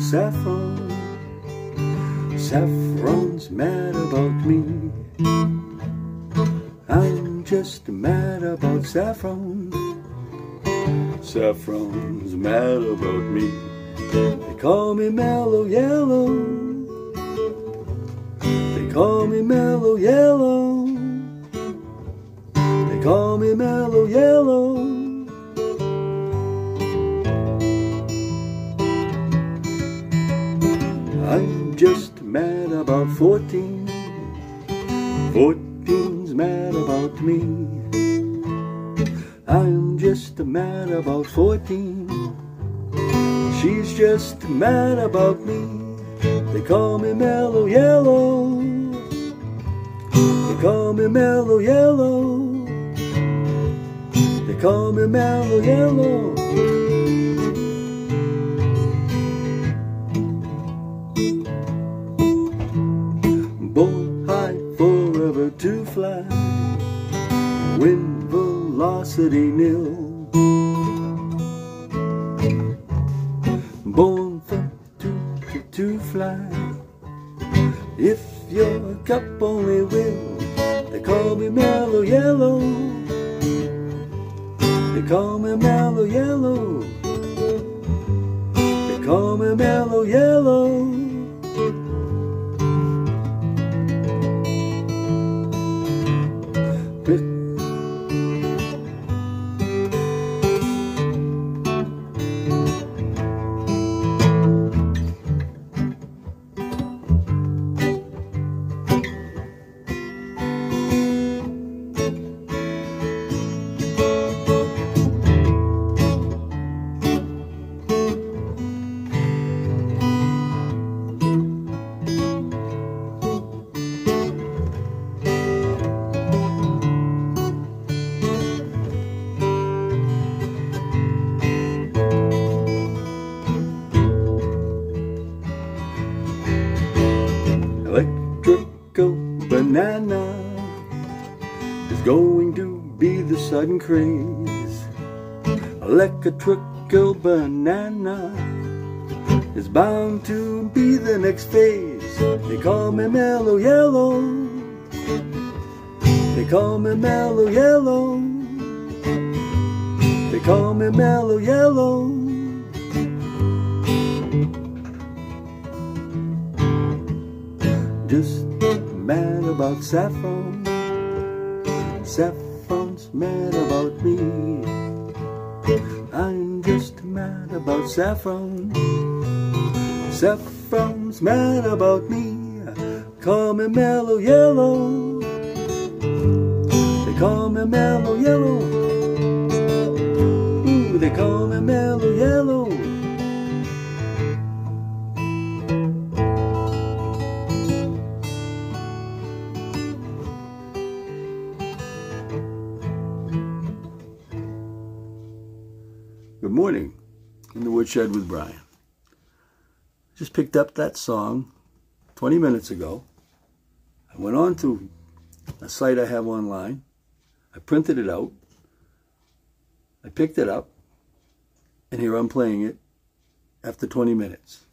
saffron. Saffron's mad about me. I'm just mad about saffron. Saffron's mad about me. They call me mellow yellow. They call me mellow yellow. 14. 14's mad about me. I'm just mad about 14. She's just mad about me. They call me mellow yellow. They call me mellow yellow. They call me mellow yellow. Velocity nil. Craze. Electrical banana is bound to be the next phase. They call me mellow yellow. They call me mellow yellow. They call me mellow yellow. Just mad about saffron. Mad about me. I'm just mad about saffron. Saffron's mad about me. Call me mellow yellow. They call me mellow yellow. Woodshed with Brian. Just picked up that song 20 minutes ago. I went on to a site I have online. I printed it out. I picked it up. And here I'm playing it after 20 minutes.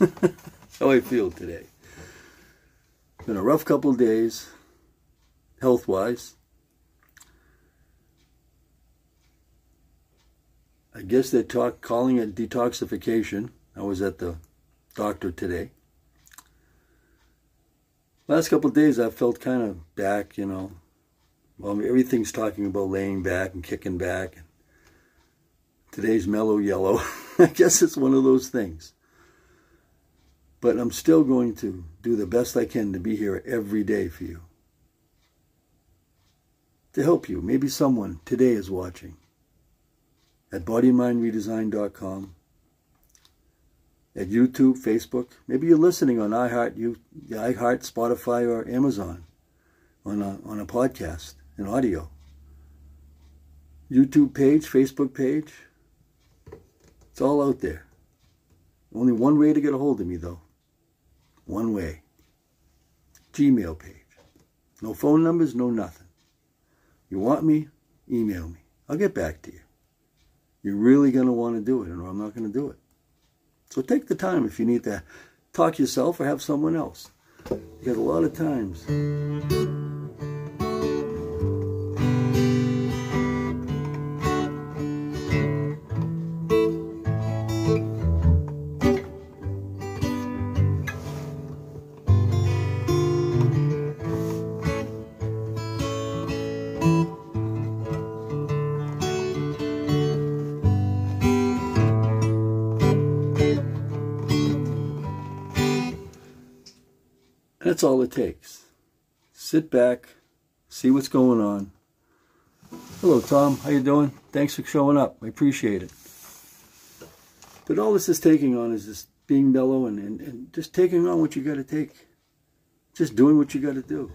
How I feel today. Been a rough couple days, health wise. I guess they're talk, calling it detoxification. I was at the doctor today. Last couple days, I felt kind of back, you know. Well, everything's talking about laying back and kicking back. Today's mellow yellow. I guess it's one of those things. But I'm still going to do the best I can to be here every day for you. To help you. Maybe someone today is watching at bodymindredesign.com, at YouTube, Facebook. Maybe you're listening on iHeart, you, iHeart, Spotify, or Amazon on a, on a podcast, an audio. YouTube page, Facebook page. It's all out there. Only one way to get a hold of me, though. One way. Gmail page. No phone numbers, no nothing. You want me? Email me. I'll get back to you. You're really going to want to do it, or I'm not going to do it. So take the time if you need to talk yourself or have someone else. Because a lot of times That's all it takes. Sit back, see what's going on. Hello, Tom. How you doing? Thanks for showing up. I appreciate it. But all this is taking on is just being mellow and, and, and just taking on what you got to take. Just doing what you got to do.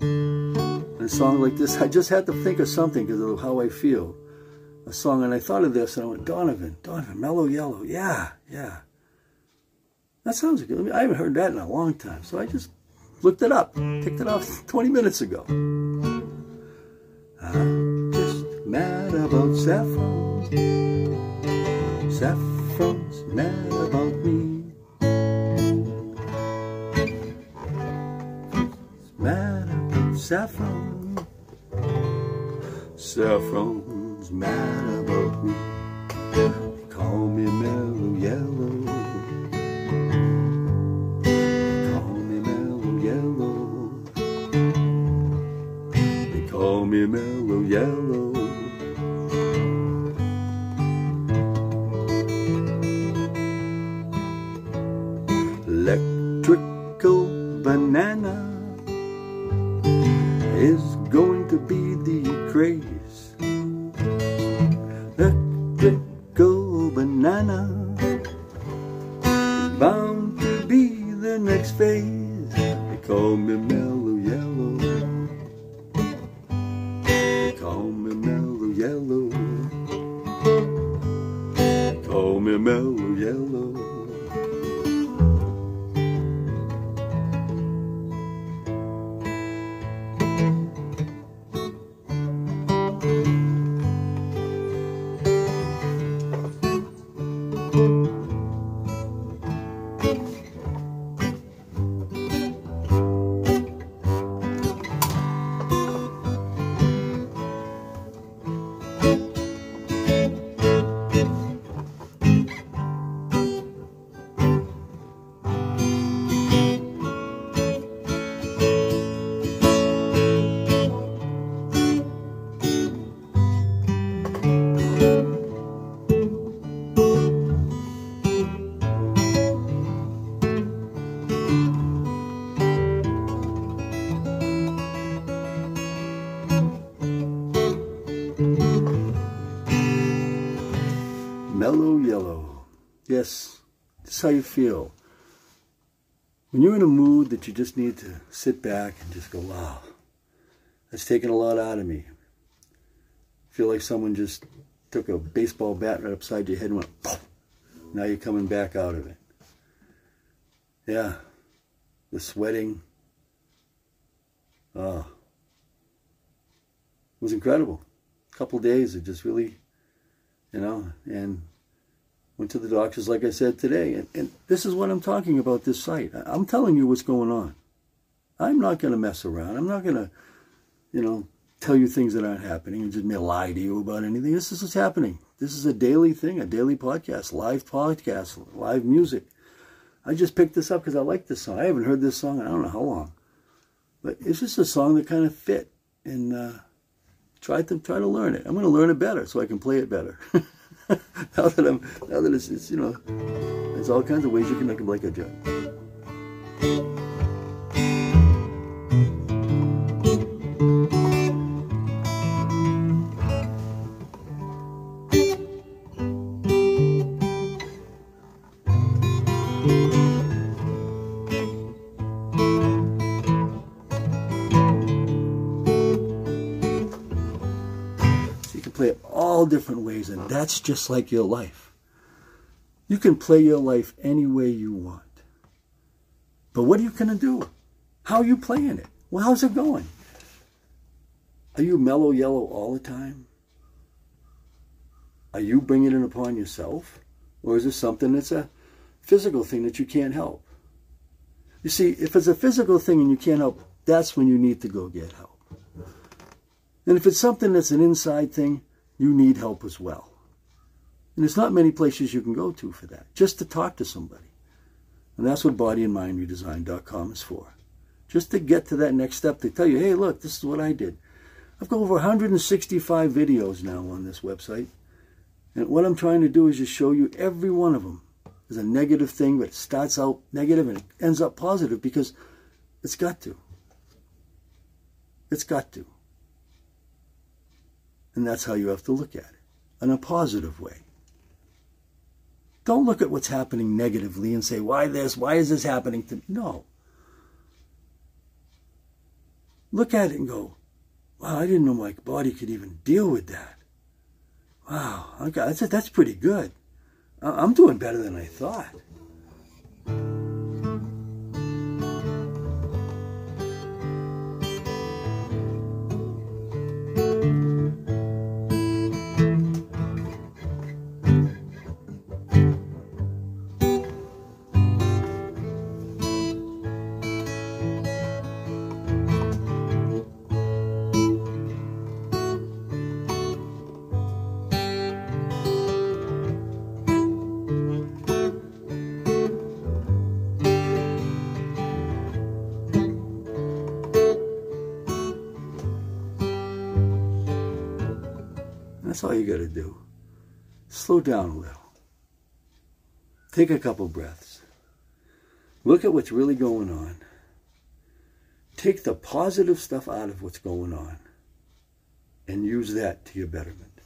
And a song like this, I just had to think of something because of how I feel. A song, and I thought of this, and I went, Donovan, Donovan, Mellow Yellow. Yeah, yeah. That sounds good. I haven't heard that in a long time. So I just Looked it up. Mm. Picked it off 20 minutes ago. I'm just mad about saffron. Saffron's mad about me. Mad about saffron. Saffron's mad about me. Call me mellow yellow. Banana bound to be the next phase. They call me mellow yellow. yellow. Call me mellow yellow. They call me mellow yellow. Yes, this is how you feel. When you're in a mood that you just need to sit back and just go, wow, that's taken a lot out of me. Feel like someone just took a baseball bat right upside your head and went, Poof! now you're coming back out of it. Yeah, the sweating. Oh, it was incredible. A couple days of just really, you know, and Went to the doctors, like I said today. And, and this is what I'm talking about this site. I'm telling you what's going on. I'm not going to mess around. I'm not going to, you know, tell you things that aren't happening and just lie to you about anything. This is what's happening. This is a daily thing, a daily podcast, live podcast, live music. I just picked this up because I like this song. I haven't heard this song in I don't know how long, but it's just a song that kind of fit and uh, try to try to learn it. I'm going to learn it better so I can play it better. now that I'm now that it's, it's you know, there's all kinds of ways you can make a like a that's just like your life. You can play your life any way you want. But what are you going to do? How are you playing it? Well, how's it going? Are you mellow yellow all the time? Are you bringing it upon yourself? Or is it something that's a physical thing that you can't help? You see, if it's a physical thing and you can't help, that's when you need to go get help. And if it's something that's an inside thing, you need help as well. And there's not many places you can go to for that, just to talk to somebody. And that's what bodyandmindredesign.com is for. Just to get to that next step, to tell you, hey, look, this is what I did. I've got over 165 videos now on this website. And what I'm trying to do is just show you every one of them is a negative thing, but it starts out negative and it ends up positive because it's got to. It's got to. And that's how you have to look at it in a positive way. Don't look at what's happening negatively and say, why this? Why is this happening to me? No. Look at it and go, wow, I didn't know my body could even deal with that. Wow, okay, that's, that's pretty good. I'm doing better than I thought. That's all you got to do. Slow down a little. Take a couple breaths. Look at what's really going on. Take the positive stuff out of what's going on and use that to your betterment.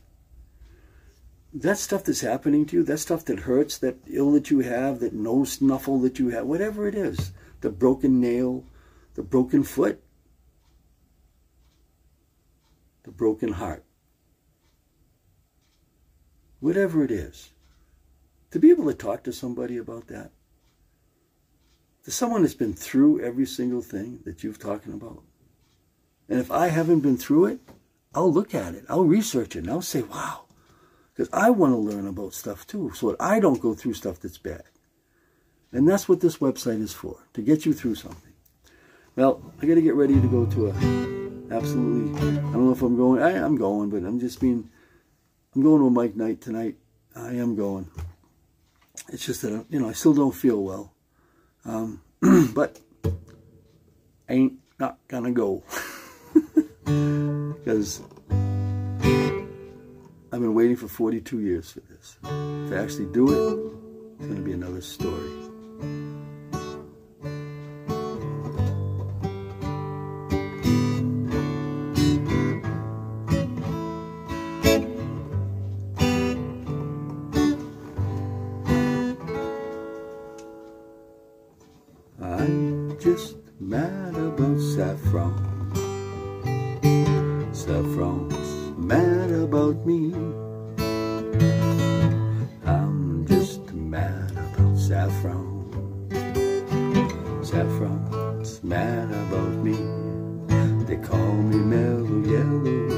That stuff that's happening to you, that stuff that hurts, that ill that you have, that nose snuffle that you have, whatever it is, the broken nail, the broken foot, the broken heart whatever it is, to be able to talk to somebody about that, to someone that's been through every single thing that you've talking about. And if I haven't been through it, I'll look at it, I'll research it, and I'll say, wow, because I want to learn about stuff too, so that I don't go through stuff that's bad. And that's what this website is for, to get you through something. Well, I got to get ready to go to a absolutely, I don't know if I'm going, I am going, but I'm just being I'm going to a mic night tonight. I am going. It's just that, you know, I still don't feel well. Um, but I ain't not gonna go. Because I've been waiting for 42 years for this. To actually do it, it's gonna be another story. Just mad about saffron. Saffron's mad about me. I'm just mad about saffron. Saffron's mad about me. They call me mellow yellow.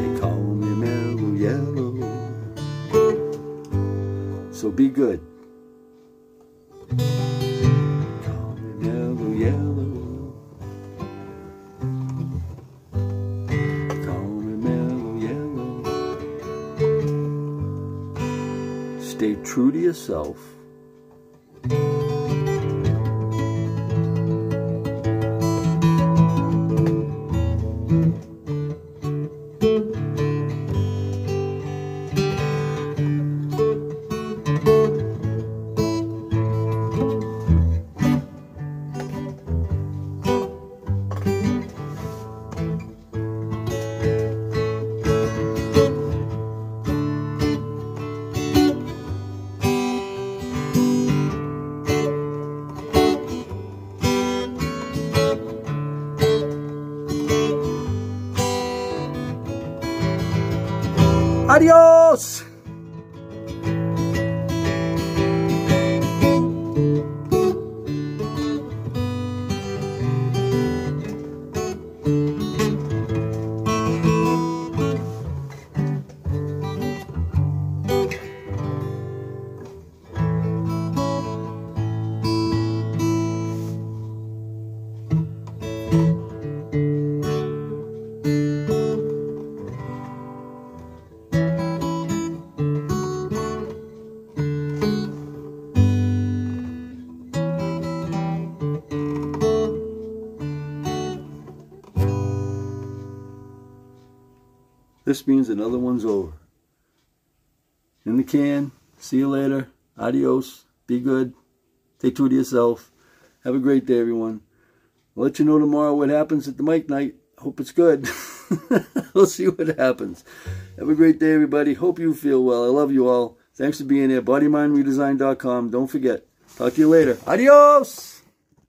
They call me mellow yellow. So be good. True to yourself. This means another one's over. In the can. See you later. Adios. Be good. Take true to yourself. Have a great day, everyone. I'll let you know tomorrow what happens at the mic night. Hope it's good. we'll see what happens. Have a great day, everybody. Hope you feel well. I love you all. Thanks for being here. BodyMindRedesign.com. Don't forget. Talk to you later. Adios.